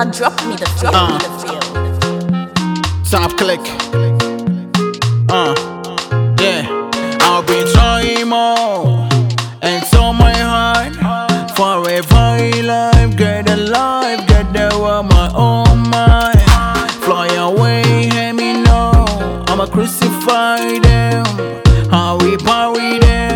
Mama, drop me the feel. Uh. me the feel. Top click. Uh, yeah. I'll be trying more. And so my heart. Forever life, get alive, get there with my own mind. Fly away, hear me know. I'ma crucify them. How we parry them.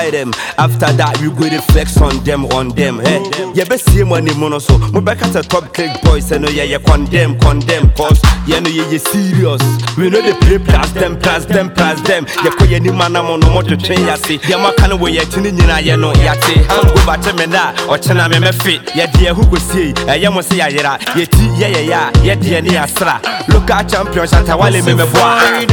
Crucify them. After that, we gonna flex on them, on them. Hey, yeah, be see money mono so. We back at the top click boys, and no yeah, yeah, condemn, condemn, cause yeah, no yeah, yeah, serious. We know the play plus them, plus them, plus them. Yeah, ko yeah, ni mana mono mo to train ya see. Yeah, ma kind of way yeah, nyina yeah no yeah see. How go back to me na, or chena me me fit. Yeah, dear who go see? Eh, yeah, mo say yeah, yeah, yeah, yeah, yeah, yeah, yeah, dear ni asra. Look at champion, Shantawale me me boy. Crucify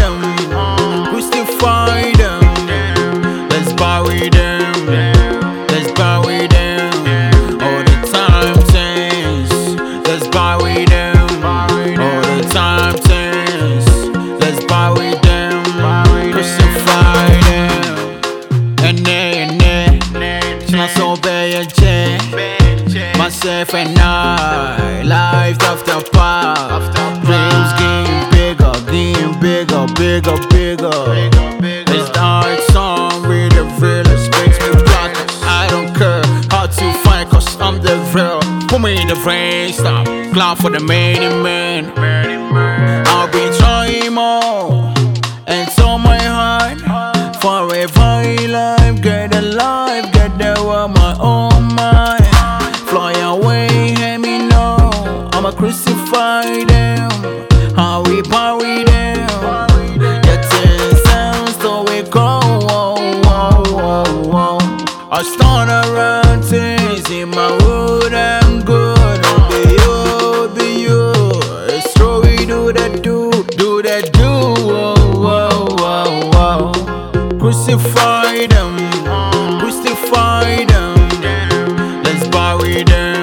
a chain. Myself and I, life after pop. Dreams getting bigger, getting bigger, bigger, bigger. The hard song, read the realest, makes me black. I don't care how to find, cause I'm the real. Put me in the rain, stop. Glad for the main man. How we parry them. So we go. I start around things in my good. Be you, be you. It's we do that, do, do that, do. Crucify them, crucify them. Let's bury them.